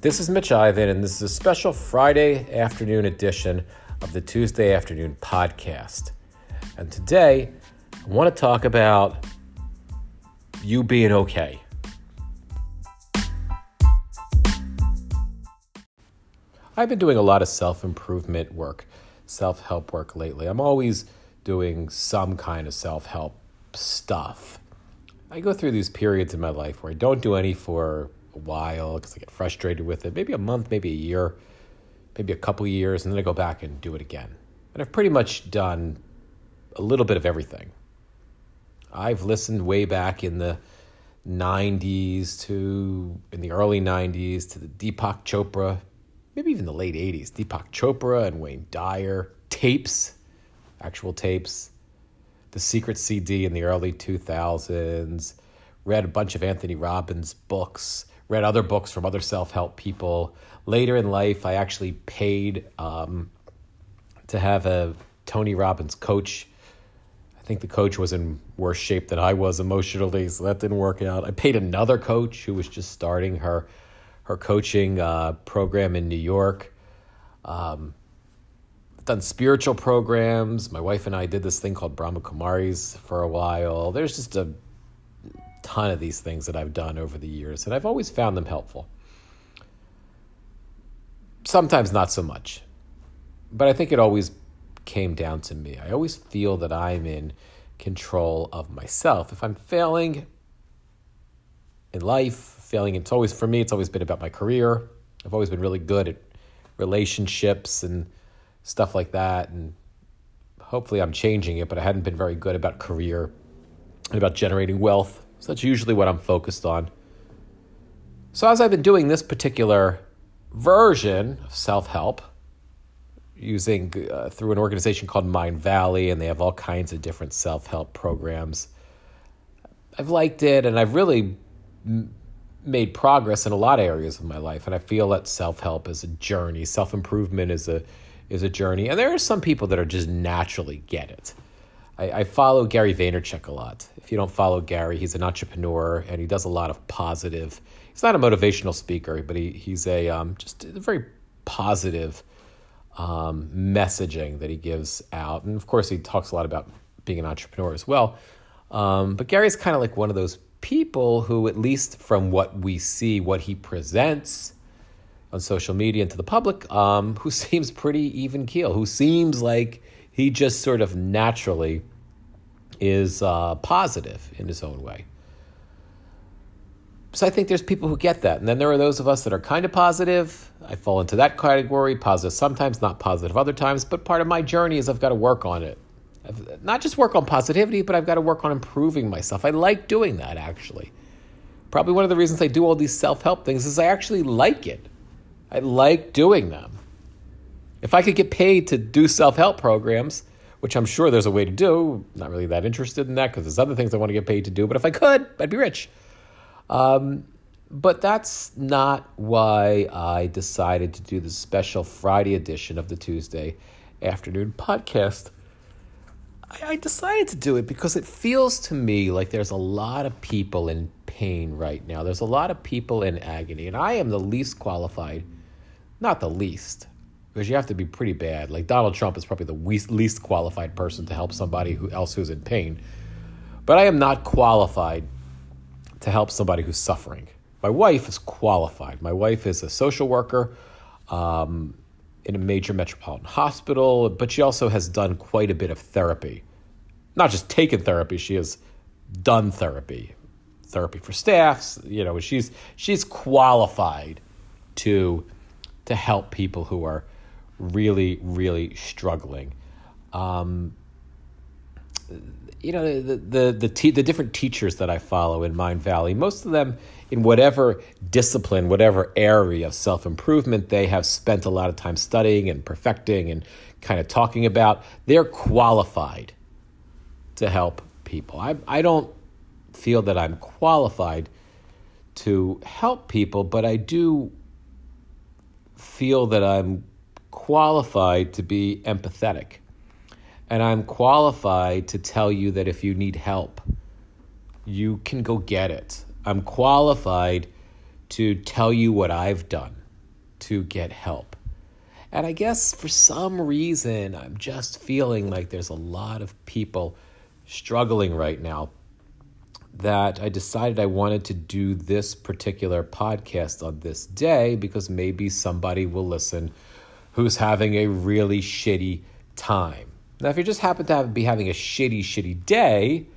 This is Mitch Ivan, and this is a special Friday afternoon edition of the Tuesday Afternoon Podcast. And today, I want to talk about you being okay. I've been doing a lot of self improvement work, self help work lately. I'm always doing some kind of self help stuff. I go through these periods in my life where I don't do any for a while because I get frustrated with it, maybe a month, maybe a year, maybe a couple years, and then I go back and do it again. And I've pretty much done a little bit of everything. I've listened way back in the 90s to in the early 90s to the Deepak Chopra, maybe even the late 80s, Deepak Chopra and Wayne Dyer tapes, actual tapes, the Secret CD in the early 2000s, read a bunch of Anthony Robbins books, read other books from other self help people. Later in life, I actually paid um, to have a Tony Robbins coach. I think the coach was in worse shape than I was emotionally, so that didn't work out. I paid another coach who was just starting her her coaching uh, program in New York. Um, done spiritual programs. My wife and I did this thing called Brahma Kumaris for a while. There's just a ton of these things that I've done over the years, and I've always found them helpful. Sometimes not so much, but I think it always came down to me. I always feel that I'm in control of myself. If I'm failing in life, failing, it's always, for me, it's always been about my career. I've always been really good at relationships and stuff like that. And hopefully I'm changing it, but I hadn't been very good about career and about generating wealth. So that's usually what I'm focused on. So as I've been doing this particular version of self-help, using uh, through an organization called Mindvalley, and they have all kinds of different self-help programs. I've liked it, and I've really m- made progress in a lot of areas of my life. And I feel that self-help is a journey, self-improvement is a is a journey, and there are some people that are just naturally get it. I, I follow Gary Vaynerchuk a lot. If you don't follow Gary, he's an entrepreneur and he does a lot of positive. He's not a motivational speaker, but he he's a um, just a very positive um, messaging that he gives out, and of course he talks a lot about being an entrepreneur as well. Um, but Gary's kind of like one of those people who, at least from what we see, what he presents on social media and to the public, um, who seems pretty even keel, who seems like he just sort of naturally is uh, positive in his own way. So I think there's people who get that. And then there are those of us that are kind of positive. I fall into that category, positive sometimes, not positive other times. But part of my journey is I've got to work on it. I've, not just work on positivity, but I've got to work on improving myself. I like doing that, actually. Probably one of the reasons I do all these self help things is I actually like it. I like doing them. If I could get paid to do self help programs, which I'm sure there's a way to do, not really that interested in that because there's other things I want to get paid to do, but if I could, I'd be rich. Um, but that's not why I decided to do the special Friday edition of the Tuesday afternoon podcast. I, I decided to do it because it feels to me like there's a lot of people in pain right now. There's a lot of people in agony, and I am the least qualified, not the least, because you have to be pretty bad. Like Donald Trump is probably the least, least qualified person to help somebody who else who's in pain. But I am not qualified to help somebody who's suffering. My wife is qualified. My wife is a social worker um, in a major metropolitan hospital, but she also has done quite a bit of therapy. Not just taken therapy, she has done therapy, therapy for staffs. You know, she's she's qualified to to help people who are really, really struggling. Um, you know the the the, te- the different teachers that I follow in Mindvalley, most of them in whatever discipline, whatever area of self improvement they have spent a lot of time studying and perfecting and kind of talking about, they're qualified to help people. I I don't feel that I'm qualified to help people, but I do feel that I'm qualified to be empathetic and I'm qualified to tell you that if you need help, you can go get it. I'm qualified to tell you what I've done. to get help. And I guess for some reason, I'm just feeling like there's a lot of people struggling right now that I decided I wanted to do this particular podcast on this day because maybe somebody will listen who's having a really shitty time. Now, if you just happen to have, be having a shitty, shitty day,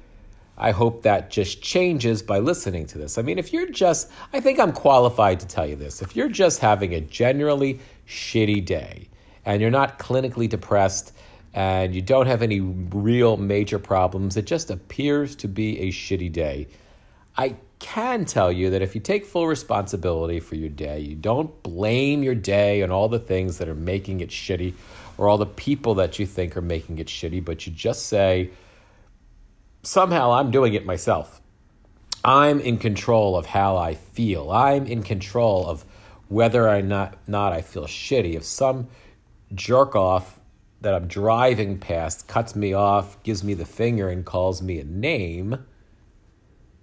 I hope that just changes by listening to this. I mean, if you're just, I think I'm qualified to tell you this. If you're just having a generally shitty day and you're not clinically depressed and you don't have any real major problems, it just appears to be a shitty day. I can tell you that if you take full responsibility for your day, you don't blame your day on all the things that are making it shitty or all the people that you think are making it shitty, but you just say, somehow I'm doing it myself. I'm in control of how I feel. I'm in control of whether or not, not I feel shitty. If some jerk off that I'm driving past cuts me off, gives me the finger, and calls me a name,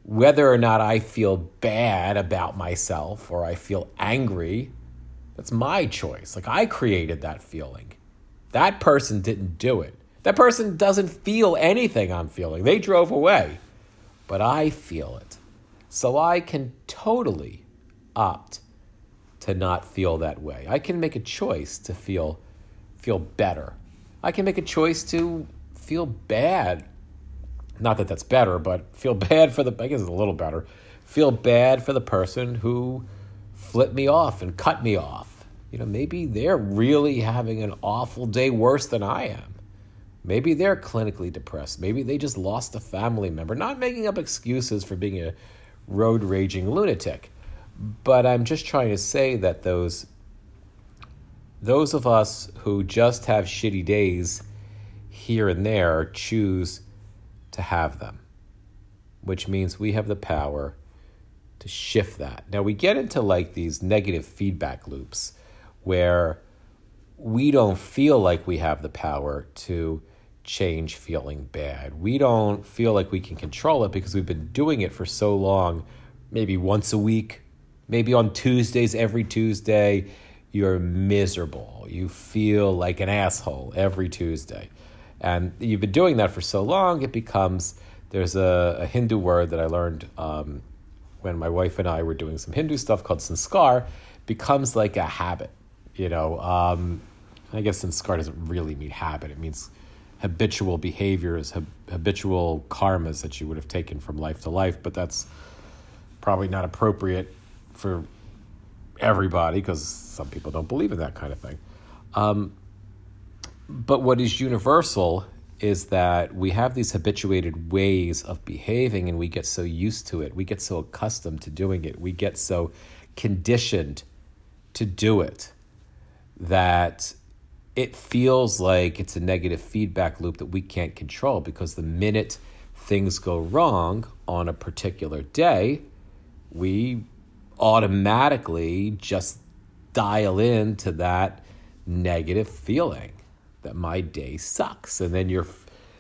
whether or not I feel bad about myself or I feel angry, that's my choice. Like I created that feeling. That person didn't do it. That person doesn't feel anything I'm feeling. They drove away, but I feel it. So I can totally opt to not feel that way. I can make a choice to feel feel better I can make a choice to feel bad. Not that that's better, but feel bad for the, I guess it's a little better. Feel bad for the person who flipped me off and cut me off. You know, maybe they're really having an awful day worse than I am. Maybe they're clinically depressed. Maybe they just lost a family member. Not making up excuses for being a road raging lunatic. But I'm just trying to say that those those of us who just have shitty days here and there choose to have them, which means we have the power to shift that. Now, we get into like these negative feedback loops where we don't feel like we have the power to change feeling bad. We don't feel like we can control it because we've been doing it for so long, maybe once a week, maybe on Tuesdays, every Tuesday you're miserable. You feel like an asshole every Tuesday. And you've been doing that for so long, it becomes there's a, a Hindu word that I learned um, when my wife and I were doing some Hindu stuff called sanskar, becomes like a habit. You know, um, I guess sanskar doesn't really mean habit, it means habitual behaviors, hab- habitual karmas that you would have taken from life to life, but that's probably not appropriate for everybody because some people don't believe in that kind of thing. Um, but what is universal is that we have these habituated ways of behaving and we get so used to it. We get so accustomed to doing it. We get so conditioned to do it that it feels like it's a negative feedback loop that we can't control because the minute things go wrong on a particular day, we automatically just dial into that negative feeling that my day sucks. And then you're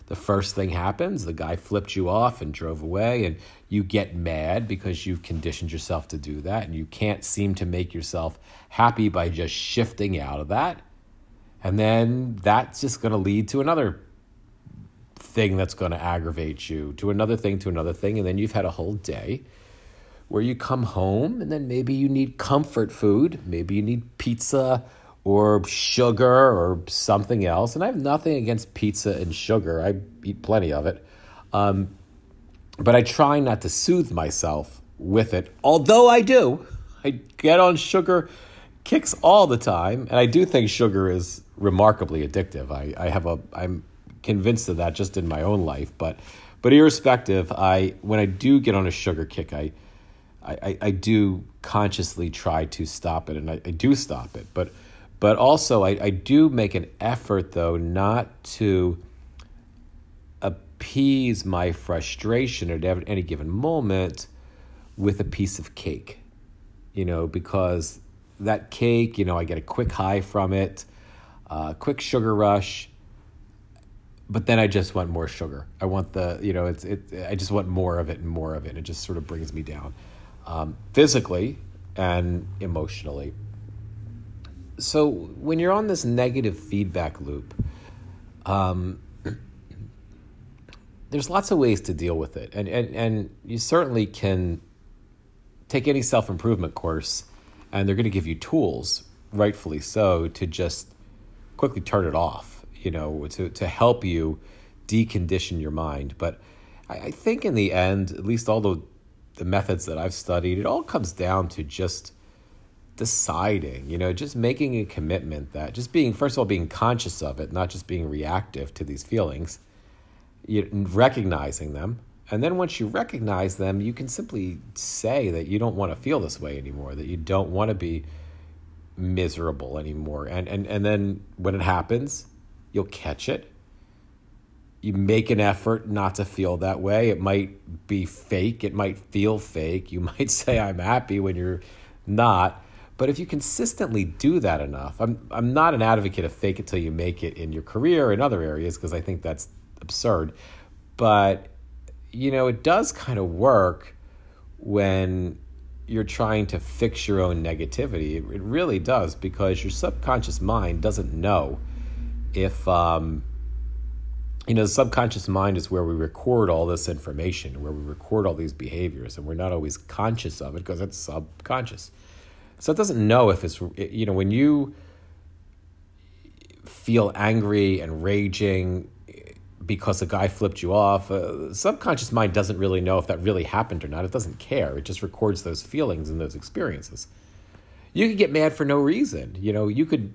the first thing happens, the guy flipped you off and drove away, and you get mad because you've conditioned yourself to do that, and you can't seem to make yourself happy by just shifting out of that. And then that's just going to lead to another thing that's going to aggravate you, to another thing, to another thing, and then you've had a whole day where you come home and then maybe you need comfort food, maybe you need pizza or sugar or something else. And I have nothing against pizza and sugar, I eat plenty of it. Um, but I try not to soothe myself with it, although I do. I get on sugar kicks all the time, and I do think sugar is remarkably addictive. I, I have a I'm convinced of that just in my own life, but but irrespective, I when I do get on a sugar kick, I I, I, do consciously try to stop it, and I, I do stop it. But but also I, I do make an effort though not to appease my frustration at any given moment with a piece of cake, you know, because that cake, you know, I get a quick high from it, a uh, quick sugar rush, but then I just want more sugar. I want the, you know, it's it. I just want more of it and more of it. It just sort of brings me down um, physically and emotionally. So when you're on this negative feedback loop, um, there's lots of ways to deal with it, and and and you certainly can take any self improvement course, and they're going to give you tools, rightfully so, to just quickly turn it off. You know, to to help you decondition your mind. But I, I think in the end, at least all the the methods that I've studied, it all comes down to just deciding, you know, just making a commitment that just being, first of all, being conscious of it, not just being reactive to these feelings, you, recognizing them. And then once you recognize them, you can simply say that you don't want to feel this way anymore, that you don't want to be miserable anymore. And, and, and then when it happens, you'll catch it. You make an effort not to feel that way. It might be fake. It might feel fake. You might say, I'm happy when you're not but if you consistently do that enough, I'm, I'm not an advocate of fake it till you make it in your career in other areas because I think that's absurd. But, you know, it does kind of work when you're trying to fix your own negativity. It, it really does because your subconscious mind doesn't know if, um, you know, the subconscious mind is where we record all this information, where we record all these behaviors, and we're not always conscious of it because it's subconscious. So it doesn't know if it's, you know, when you feel angry and raging because a guy flipped you off, uh, subconscious mind doesn't really know if that really happened or not. It doesn't care. It just records those feelings and those experiences. You could get mad for no reason. You know, you could,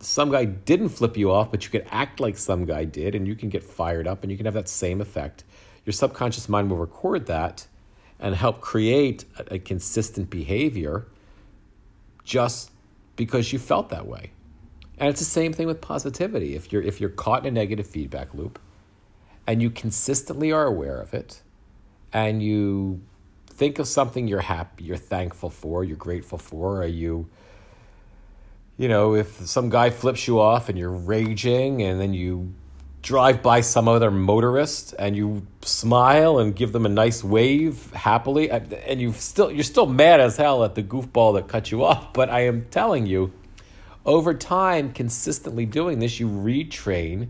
some guy didn't flip you off, but you could act like some guy did, and you can get fired up and you can have that same effect. Your subconscious mind will record that and help create a, a consistent behavior just because you felt that way. And it's the same thing with positivity. If you're if you're caught in a negative feedback loop and you consistently are aware of it and you think of something you're happy, you're thankful for, you're grateful for, or you you know, if some guy flips you off and you're raging and then you drive by some other motorist and you smile and give them a nice wave happily uh, and you still you're still mad as hell at the goofball that cut you off but i am telling you over time consistently doing this you retrain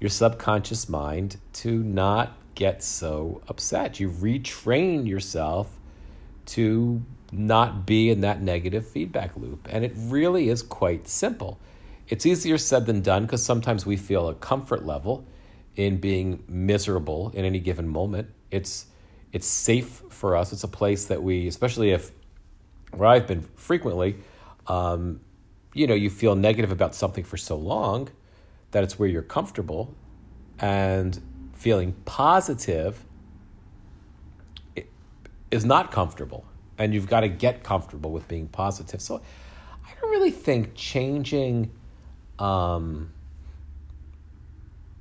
your subconscious mind to not get so upset. You retrain yourself to not be in that negative feedback loop and it really is quite simple it's easier said than done because sometimes we feel a comfort level in being miserable in any given moment. It's it's safe for us. It's a place that we, especially if where I've been frequently, um, you know, you feel negative about something for so long that it's where you're comfortable, and feeling positive is not comfortable, and you've got to get comfortable with being positive. So, I don't really think changing um,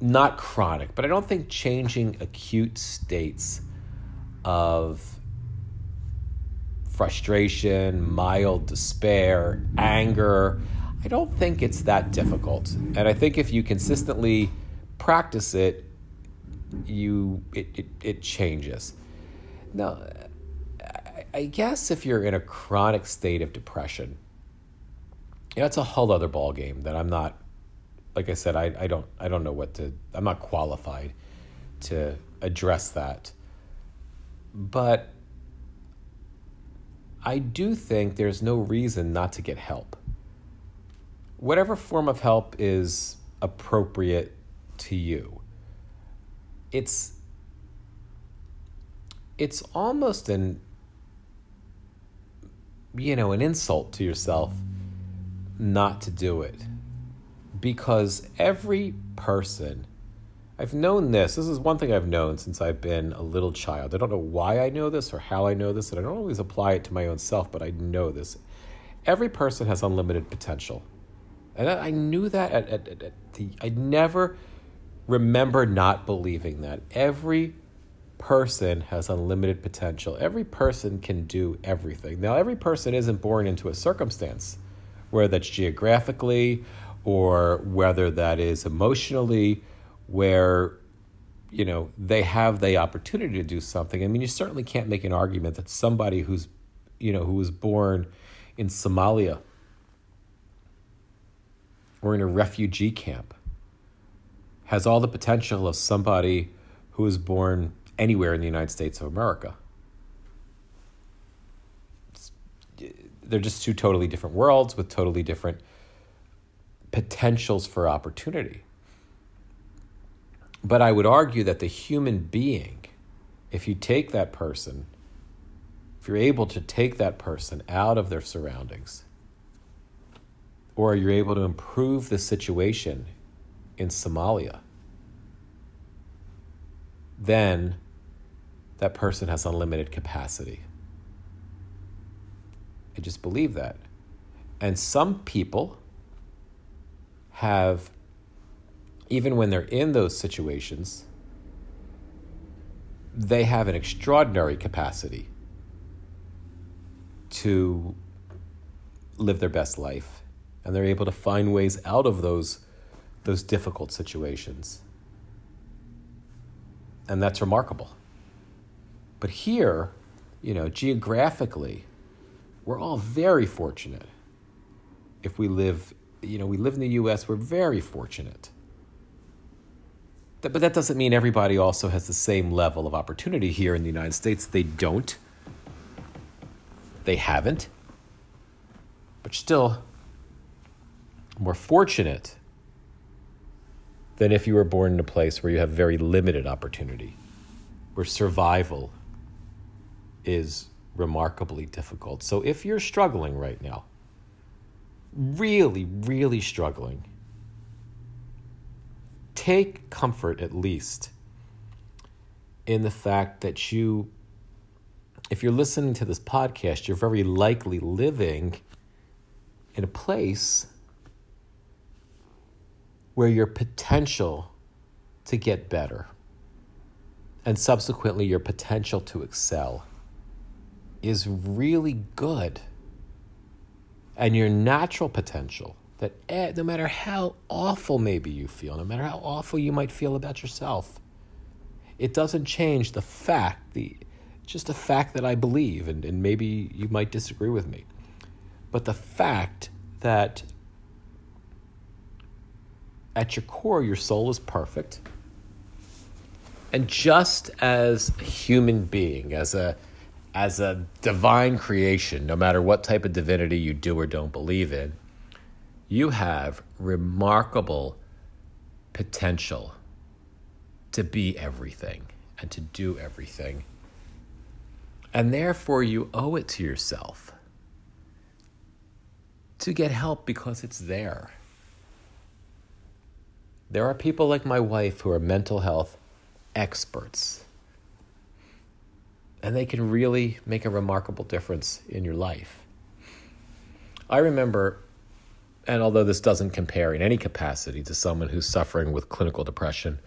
not chronic, but I don't think changing acute states of frustration, mild despair, anger, I don't think it's that difficult. And I think if you consistently practice it, you it, it, it changes. Now, I guess if you're in a chronic state of depression, yeah, it's a whole other ball game that I'm not. Like I said, I, I don't I don't know what to. I'm not qualified to address that. But I do think there's no reason not to get help. Whatever form of help is appropriate to you. It's it's almost an you know an insult to yourself not to do it because every person I've known this. This is one thing I've known since I've been a little child. I don't know why I know this or how I know this, and I don't always apply it to my own self, but I know this. Every person has unlimited potential. And I knew that at, at, at the, I never remember not believing that. Every person has unlimited potential. Every person can do everything. Now, every person isn't born into a circumstance whether that's geographically or whether that is emotionally, where you know they have the opportunity to do something. I mean, you certainly can't make an argument that somebody who's you know who was born in Somalia or in a refugee camp has all the potential of somebody who was born anywhere in the United States of America. It's, they're just two totally different worlds with totally different potentials for opportunity. But I would argue that the human being, if you take that person, if you're able to take that person out of their surroundings, or you're able to improve the situation in Somalia, then that person has unlimited capacity. I just believe that. And some people have, even when they're in those situations, they have an extraordinary capacity to live their best life. And they're able to find ways out of those, those difficult situations. And that's remarkable. But here, you know, geographically, we're all very fortunate. If we live, you know, we live in the US, we're very fortunate. But that doesn't mean everybody also has the same level of opportunity here in the United States. They don't. They haven't. But still, more fortunate than if you were born in a place where you have very limited opportunity, where survival is remarkably difficult. So if you're struggling right now, really, really struggling, take comfort at least in the fact that you, if you're listening to this podcast, you're very likely living in a place where your potential to get better and subsequently your potential to excel is really good. And your natural potential, that eh, no matter how awful maybe you feel, no matter how awful you might feel about yourself, it doesn't change the fact, the just the fact that I believe, and, and maybe you might disagree with me, but the fact that at your core, your soul is perfect. And just as a human being, as a as a divine creation, no matter what type of divinity you do or don't believe in, you have remarkable potential to be everything and to do everything. And therefore, you owe it to yourself to get help because it's there. There are people like my wife who are mental health experts and they can really make a remarkable difference in your life. I remember, and although this doesn't compare in any capacity to someone who's suffering with clinical depression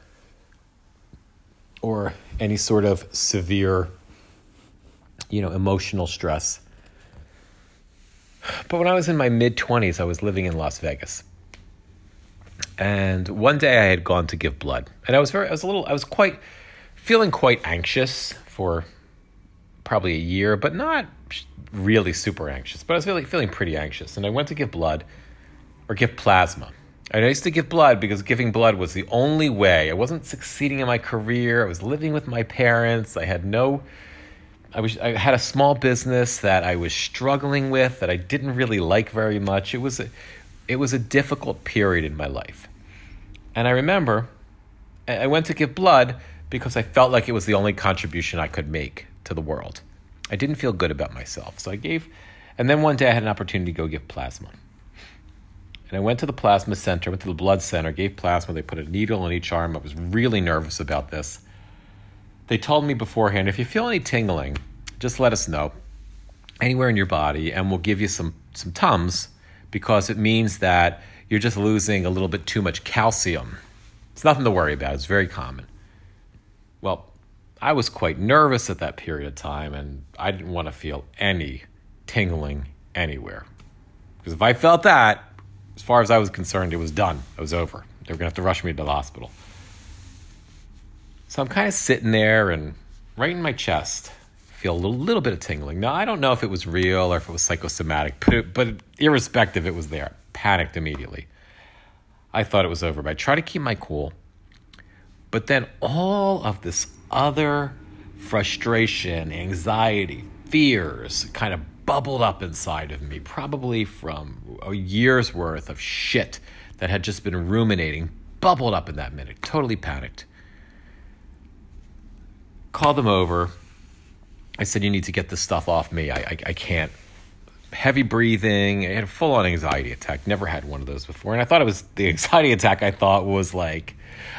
or any sort of severe, you know, emotional stress. But when I was in my mid 20s, I was living in Las Vegas. And one day I had gone to give blood. And I was very I was a little I was quite feeling quite anxious for probably a year, but not really super anxious. But I was feeling feeling pretty anxious, and I went to give blood or give plasma. And I used to give blood because giving blood was the only way. I wasn't succeeding in my career. I was living with my parents. I had no. I was. I had a small business that I was struggling with that I didn't really like very much. It was a, it was a difficult period in my life, and I remember I went to give blood because I felt like it was the only contribution I could make to the world. I didn't feel good about myself. So I gave, and then one day I had an opportunity to go give plasma. And I went to the plasma center, went to the blood center, gave plasma. They put a needle in each arm. I was really nervous about this. They told me beforehand if you feel any tingling, just let us know anywhere in your body, and we'll give you some, some Tums because it means that you're just losing a little bit too much calcium. It's nothing to worry about, it's very common. Well, I was quite nervous at that period of time, and I didn't want to feel any tingling anywhere. Because if I felt that, as far as I was concerned, it was done. It was over. They were going to have to rush me to the hospital. So I'm kind of sitting there, and right in my chest, feel a little, little bit of tingling. Now, I don't know if it was real or if it was psychosomatic, but, but irrespective, it was there. Panicked immediately. I thought it was over, but I tried to keep my cool. But then all of this other frustration, anxiety, fears kind of bubbled up inside of me, probably from a year's worth of shit that had just been ruminating, bubbled up in that minute, totally panicked. Called them over. I said, You need to get this stuff off me. I, I, I can't. Heavy breathing. I had a full on anxiety attack. Never had one of those before. And I thought it was the anxiety attack, I thought was like,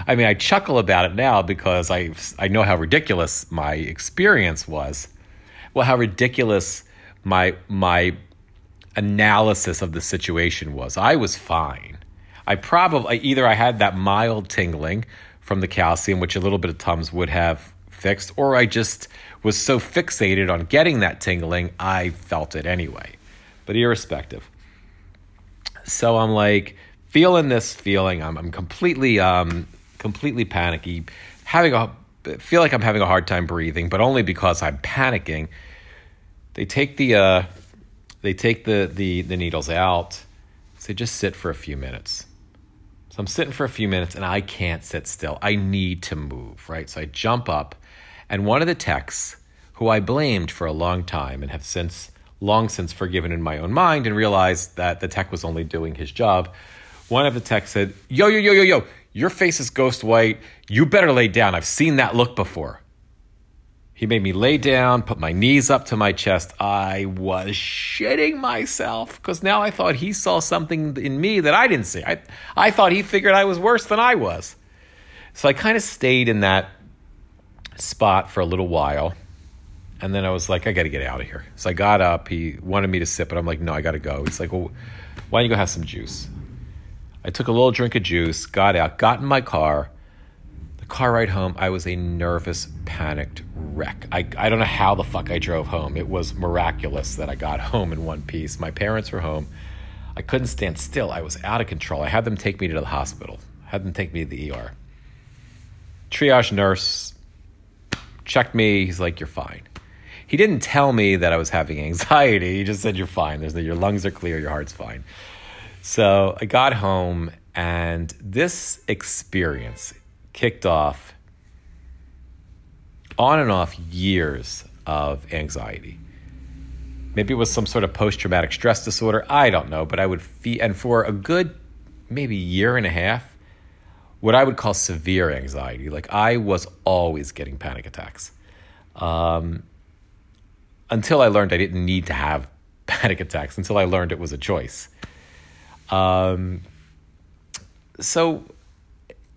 I mean, I chuckle about it now because I, I know how ridiculous my experience was. Well, how ridiculous my, my analysis of the situation was. I was fine. I probably either I had that mild tingling from the calcium, which a little bit of Tums would have fixed, or I just was so fixated on getting that tingling, I felt it anyway. But irrespective. So I'm like feeling this feeling. I'm, I'm completely, um, completely panicky, having a feel like I'm having a hard time breathing, but only because I'm panicking. They take the uh, they take the, the the needles out. So just sit for a few minutes. So I'm sitting for a few minutes and I can't sit still. I need to move, right? So I jump up and one of the techs, who I blamed for a long time and have since long since forgiven in my own mind and realized that the tech was only doing his job, one of the techs said, Yo, yo, yo, yo, yo, your face is ghost white. You better lay down. I've seen that look before. He made me lay down, put my knees up to my chest. I was shitting myself because now I thought he saw something in me that I didn't see. I, I thought he figured I was worse than I was. So I kind of stayed in that spot for a little while. And then I was like, I got to get out of here. So I got up. He wanted me to sit, but I'm like, no, I got to go. He's like, well, why don't you go have some juice? I took a little drink of juice, got out, got in my car. The car ride home, I was a nervous, panicked wreck. I, I don't know how the fuck I drove home. It was miraculous that I got home in one piece. My parents were home. I couldn't stand still. I was out of control. I had them take me to the hospital, I had them take me to the ER. Triage nurse checked me. He's like, You're fine. He didn't tell me that I was having anxiety. He just said, You're fine. There's your lungs are clear, your heart's fine. So I got home, and this experience kicked off on and off years of anxiety. Maybe it was some sort of post traumatic stress disorder. I don't know, but I would feel, and for a good maybe year and a half, what I would call severe anxiety. Like I was always getting panic attacks. Um, until I learned I didn't need to have panic attacks, until I learned it was a choice. Um, so,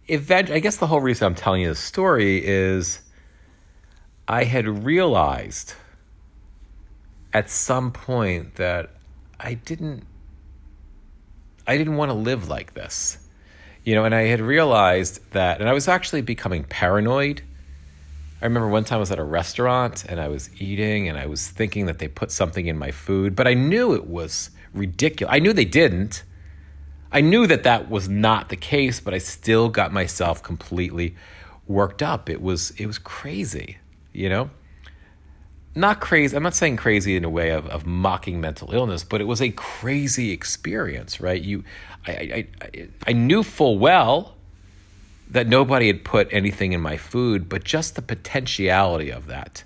event, I guess the whole reason I'm telling you this story is I had realized at some point that I didn't I didn't want to live like this. You know, and I had realized that and I was actually becoming paranoid. I remember one time I was at a restaurant and I was eating and I was thinking that they put something in my food, but I knew it was ridiculous. I knew they didn't. I knew that that was not the case, but I still got myself completely worked up. It was it was crazy, you know? Not crazy. I'm not saying crazy in a way of, of mocking mental illness, but it was a crazy experience, right? You, I, I, I, I knew full well that nobody had put anything in my food, but just the potentiality of that,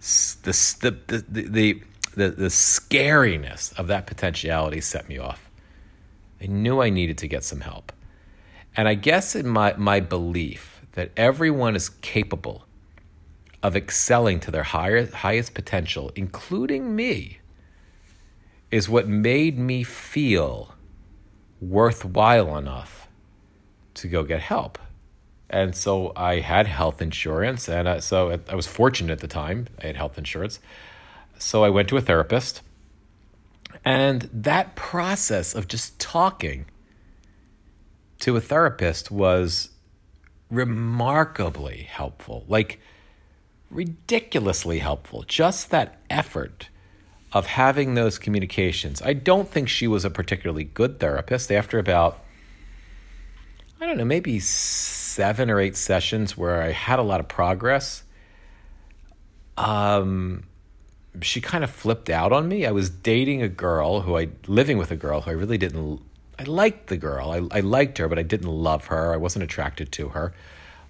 the, the, the, the, the, the scariness of that potentiality set me off. I knew I needed to get some help. And I guess in my, my belief that everyone is capable of excelling to their higher, highest potential, including me, is what made me feel worthwhile enough to go get help. And so I had health insurance, and uh, so I was fortunate at the time. I had health insurance. So I went to a therapist and that process of just talking to a therapist was remarkably helpful, like ridiculously helpful. Just that effort of having those communications. I don't think she was a particularly good therapist. After about, I don't know, maybe seven or eight sessions where I had a lot of progress, um, she kind of flipped out on me. I was dating a girl who I living with a girl who I really didn't I liked the girl. I, I liked her, but I didn't love her. I wasn't attracted to her.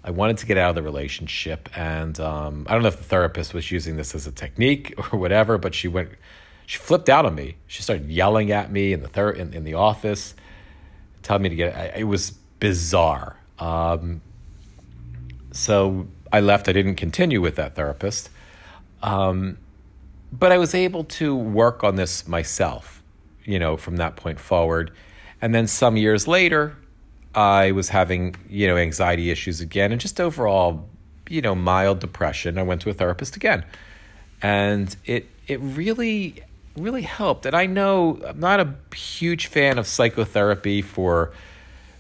I wanted to get out of the relationship, and um, I don't know if the therapist was using this as a technique or whatever, but she went, she flipped out on me. She started yelling at me in the thir- in, in the office, telling me to get. I, it was bizarre. Um, so I left. I didn't continue with that therapist, um, but I was able to work on this myself. You know, from that point forward, and then some years later, I was having, you know, anxiety issues again and just overall, you know, mild depression. I went to a therapist again. And it it really really helped. And I know I'm not a huge fan of psychotherapy for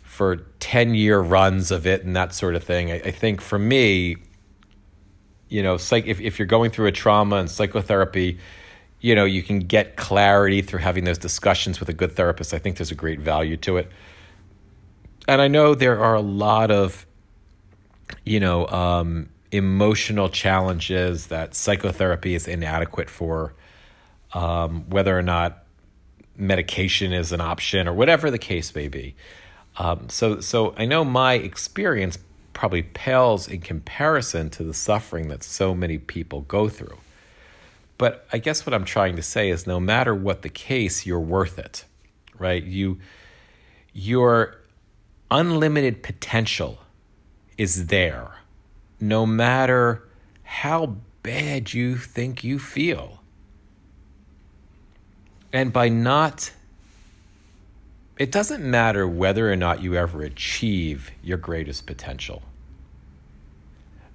for 10 year runs of it and that sort of thing. I, I think for me, you know, psych, if, if you're going through a trauma and psychotherapy, you know, you can get clarity through having those discussions with a good therapist. I think there's a great value to it and I know there are a lot of, you know, um, emotional challenges that psychotherapy is inadequate for, um, whether or not medication is an option or whatever the case may be. Um, so, so I know my experience probably pales in comparison to the suffering that so many people go through. But I guess what I'm trying to say is no matter what the case, you're worth it, right? You, you're unlimited potential is there no matter how bad you think you feel. And by not, it doesn't matter whether or not you ever achieve your greatest potential.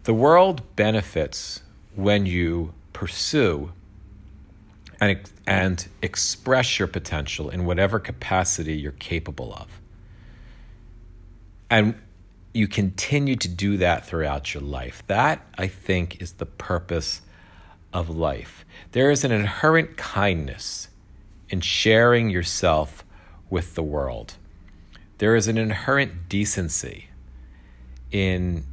The world benefits when you pursue and, and express your potential in whatever capacity you're capable of. And you continue to do that throughout your life. That, I think, is the purpose of life. There is an inherent kindness in sharing yourself with the world. There is an inherent decency in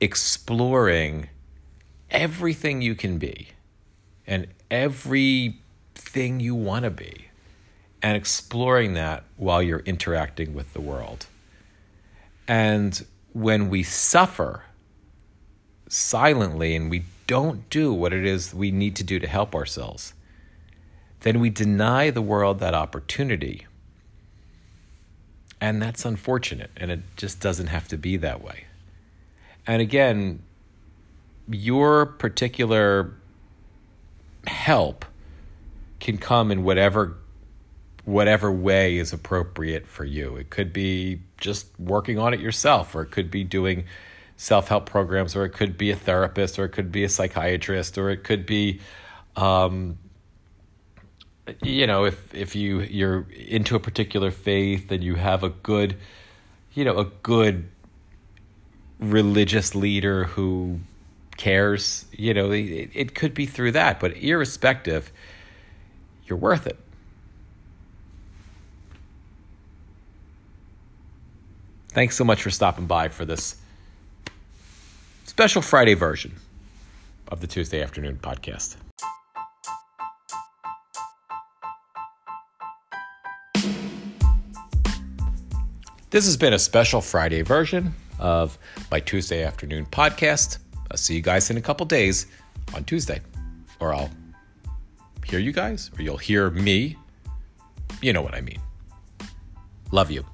exploring everything you can be and everything you want to be and exploring that while you're interacting with the world. And when we suffer silently and we don't do what it is we need to do to help ourselves, then we deny the world that opportunity. And that's unfortunate, and it just doesn't have to be that way. And again, your particular help can come in whatever whatever way is appropriate for you. It could be just working on it yourself, or it could be doing self help programs, or it could be a therapist, or it could be a psychiatrist, or it could be, um, you know, if if you you're into a particular faith and you have a good, you know, a good religious leader who cares, you know, it, it could be through that. But irrespective, you're worth it. Thanks so much for stopping by for this special Friday version of the Tuesday afternoon podcast. This has been a special Friday version of my Tuesday afternoon podcast. I'll see you guys in a couple days on Tuesday, or I'll hear you guys, or you'll hear me. You know what I mean. Love you.